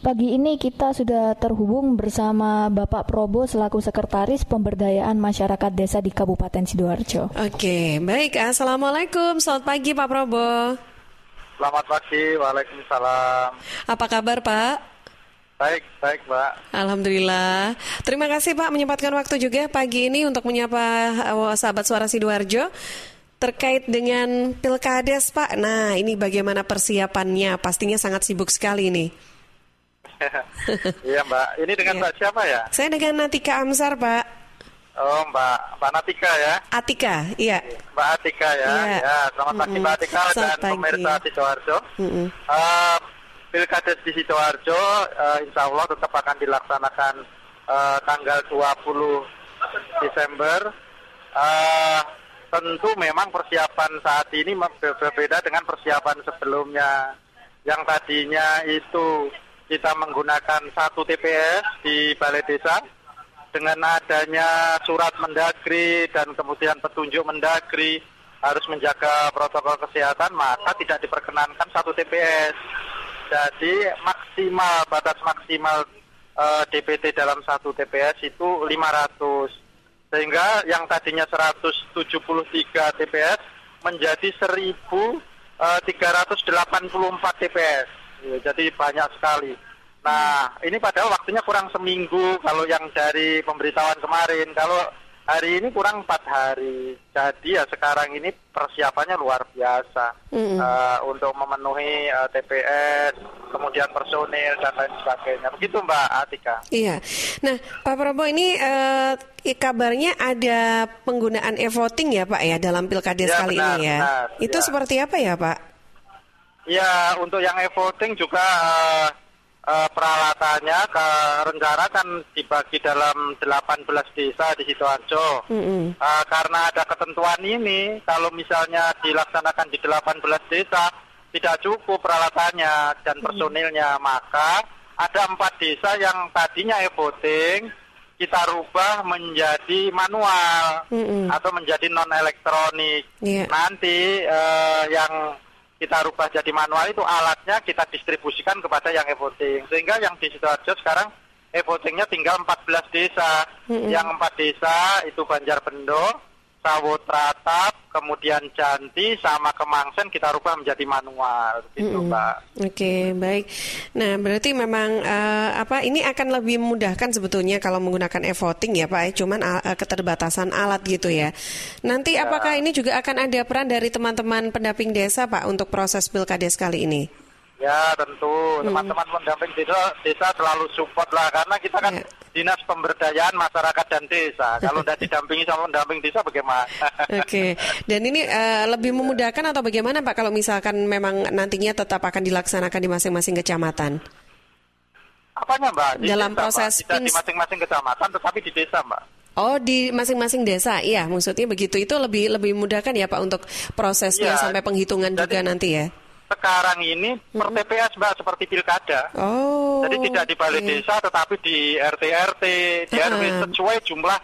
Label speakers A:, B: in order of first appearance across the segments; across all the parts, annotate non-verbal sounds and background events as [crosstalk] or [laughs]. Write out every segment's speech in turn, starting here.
A: Pagi ini kita sudah terhubung bersama Bapak Probo selaku Sekretaris Pemberdayaan Masyarakat Desa di Kabupaten Sidoarjo.
B: Oke, baik. Assalamualaikum. Selamat pagi Pak Probo.
C: Selamat pagi, Waalaikumsalam.
B: Apa kabar Pak?
C: Baik, baik Mbak.
B: Alhamdulillah. Terima kasih Pak menyempatkan waktu juga pagi ini untuk menyapa uh, sahabat suara Sidoarjo terkait dengan Pilkades Pak. Nah, ini bagaimana persiapannya? Pastinya sangat sibuk sekali nih. [laughs]
C: iya Mbak, ini dengan ya. Mbak siapa ya?
B: Saya dengan Natika Amsar Pak.
C: Oh Mbak, Mbak Natika ya?
B: Atika, iya.
C: Mbak Atika ya, ya. ya selamat pagi mm -hmm. Mbak Atika selamat dan pagi. pemirsa Sidoarjo. Mm -hmm. uh, Pilkades di Sidoarjo, uh, insya Allah tetap akan dilaksanakan uh, tanggal 20 Desember. Uh, tentu memang persiapan saat ini berbeda dengan persiapan sebelumnya. Yang tadinya itu kita menggunakan satu TPS di Balai Desa dengan adanya surat mendagri dan kemudian petunjuk mendagri harus menjaga protokol kesehatan maka tidak diperkenankan satu TPS. Jadi maksimal batas maksimal eh, DPT dalam satu TPS itu 500. Sehingga yang tadinya 173 TPS menjadi 1384 eh, TPS. Ya, jadi banyak sekali. Nah, ini padahal waktunya kurang seminggu kalau yang dari pemberitahuan kemarin. Kalau hari ini kurang empat hari. Jadi ya sekarang ini persiapannya luar biasa mm -hmm. uh, untuk memenuhi uh, eh, TPS, kemudian personil dan lain sebagainya. Begitu Mbak Atika.
B: Iya. Nah, Pak Prabowo ini uh, kabarnya ada penggunaan e-voting ya Pak ya dalam pilkada ya, kali benar, ini ya. Benar, Itu ya. seperti apa ya Pak?
C: Ya, untuk yang e-voting juga uh, uh, peralatannya ke rencana kan dibagi dalam 18 desa di Sidoarjo. Mm -hmm. uh, karena ada ketentuan ini, kalau misalnya dilaksanakan di 18 desa tidak cukup peralatannya dan personilnya, mm -hmm. maka ada empat desa yang tadinya e-voting kita rubah menjadi manual mm -hmm. atau menjadi non elektronik. Yeah. Nanti uh, yang kita rubah jadi manual itu alatnya kita distribusikan kepada yang e-voting. Sehingga yang di Sidoarjo sekarang e-votingnya tinggal 14 desa. Mm -hmm. Yang empat desa itu Banjar Bendo, Sawut Ratap, kemudian Janti sama Kemangsen kita rubah menjadi manual gitu, mm -hmm. Mbak.
B: Oke, okay, baik. Nah, berarti memang uh, apa ini akan lebih memudahkan sebetulnya kalau menggunakan e-voting ya, Pak. Cuman uh, keterbatasan alat gitu ya. Nanti ya. apakah ini juga akan ada peran dari teman-teman pendamping desa, Pak, untuk proses pilkades kali ini?
C: Ya tentu teman-teman hmm. pendamping desa, desa selalu support lah karena kita kan ya. Dinas pemberdayaan masyarakat dan desa. Kalau tidak didampingi sama pendamping desa bagaimana? [laughs]
B: Oke. Okay. Dan ini uh, lebih memudahkan atau bagaimana Pak kalau misalkan memang nantinya tetap akan dilaksanakan di masing-masing kecamatan?
C: Apanya Mbak?
B: Di Dalam desa, proses
C: Mbak. Tidak di masing-masing kecamatan tetapi di desa Mbak.
B: Oh di masing-masing desa, iya maksudnya begitu itu lebih lebih memudahkan ya Pak untuk prosesnya ya, sampai penghitungan jadi, juga nanti ya
C: sekarang ini per TPS mbak seperti pilkada. Oh. Jadi tidak di balai okay. desa tetapi di RT RT, di uh RW sesuai jumlah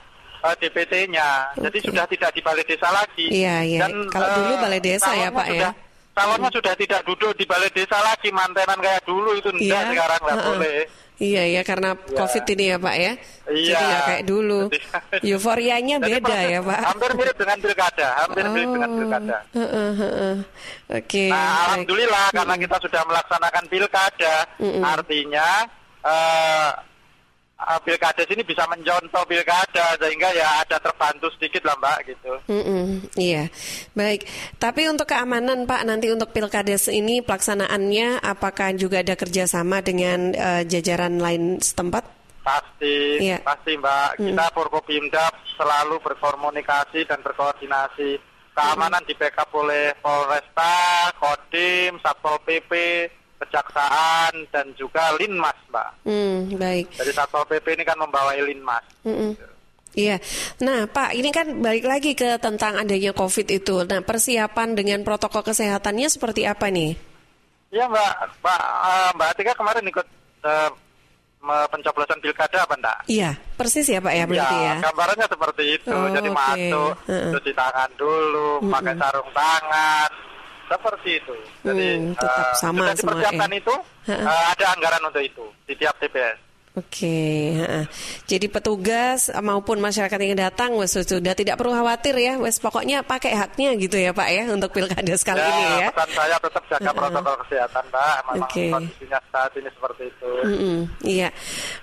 C: uh, eh, DPT-nya. Okay. Jadi sudah tidak di balai desa lagi.
B: Iya iya. Dan kalau uh, dulu balai desa ya pak
C: sudah, ya. Calonnya hmm. sudah tidak duduk di balai desa lagi mantenan kayak dulu itu enggak yeah. sekarang nggak uh -uh. boleh.
B: Iya ya karena ya. COVID ini ya Pak ya. Iya. Jadi ya kayak dulu. Euforianya beda ya Pak.
C: Hampir mirip dengan pilkada, hampir oh. mirip dengan pilkada. Uh, uh, uh, uh.
B: Oke. Okay.
C: Nah, alhamdulillah karena kita sudah melaksanakan pilkada, uh, uh. artinya uh, uh, pilkades ini bisa mencontoh pilkada sehingga ya ada terbantu sedikit lah mbak gitu.
B: Mm -mm, iya, baik. Tapi untuk keamanan pak nanti untuk pilkades ini pelaksanaannya apakah juga ada kerjasama dengan uh, jajaran lain setempat?
C: Pasti, iya. pasti mbak. Mm. Kita Forkopimda selalu berkomunikasi dan berkoordinasi. Keamanan mm. di backup oleh Polresta, Kodim, Satpol PP, kejaksaan dan juga linmas, mbak.
B: Hmm, baik.
C: Jadi satpol pp ini kan membawa linmas.
B: Hmm, Iya. Nah, Pak, ini kan balik lagi ke tentang adanya COVID itu. Nah, persiapan dengan protokol kesehatannya seperti apa nih?
C: Iya, Mbak. Mbak, uh, Mbak Atika kemarin ikut uh, pencoblosan pilkada apa enggak?
B: Iya, persis ya Pak ya berarti ya.
C: ya. gambarannya seperti itu. Oh, Jadi okay. masuk, uh -uh. cuci tangan dulu, uh -uh. pakai sarung tangan, seperti itu. Jadi
B: hmm, tetap uh, sama
C: sudah dipersiapkan
B: ya.
C: itu, uh, ada anggaran untuk itu di tiap TPS.
B: Oke, jadi petugas maupun masyarakat yang datang wes sudah tidak perlu khawatir ya, wes pokoknya pakai haknya gitu ya Pak ya untuk pilkada sekali ya, ini ya.
C: Pesan saya tetap jaga protokol kesehatan Pak, memang okay. kondisinya saat ini seperti itu.
B: Mm -mm, iya,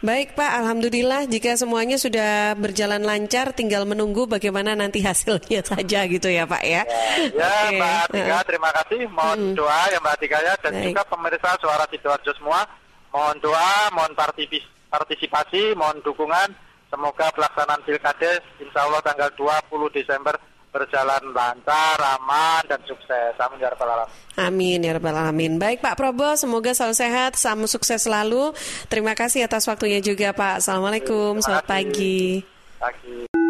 B: baik Pak, alhamdulillah jika semuanya sudah berjalan lancar, tinggal menunggu bagaimana nanti hasilnya [laughs] saja gitu ya Pak ya.
C: Ya, ya okay. Mbak Tika, terima kasih. Mohon mm. doa ya Mbak Tika ya dan baik. juga pemirsa suara sidoarjo semua. Mohon doa, mohon partisipasi partisipasi, mohon dukungan. Semoga pelaksanaan pilkades insya Allah tanggal 20 Desember berjalan lancar, aman, dan sukses. Amin ya rabbal alamin.
B: Amin ya rabbal alamin. Baik Pak Probo, semoga selalu sehat, sama sukses selalu. Terima kasih atas waktunya juga Pak. Assalamualaikum, selamat pagi. Pagi.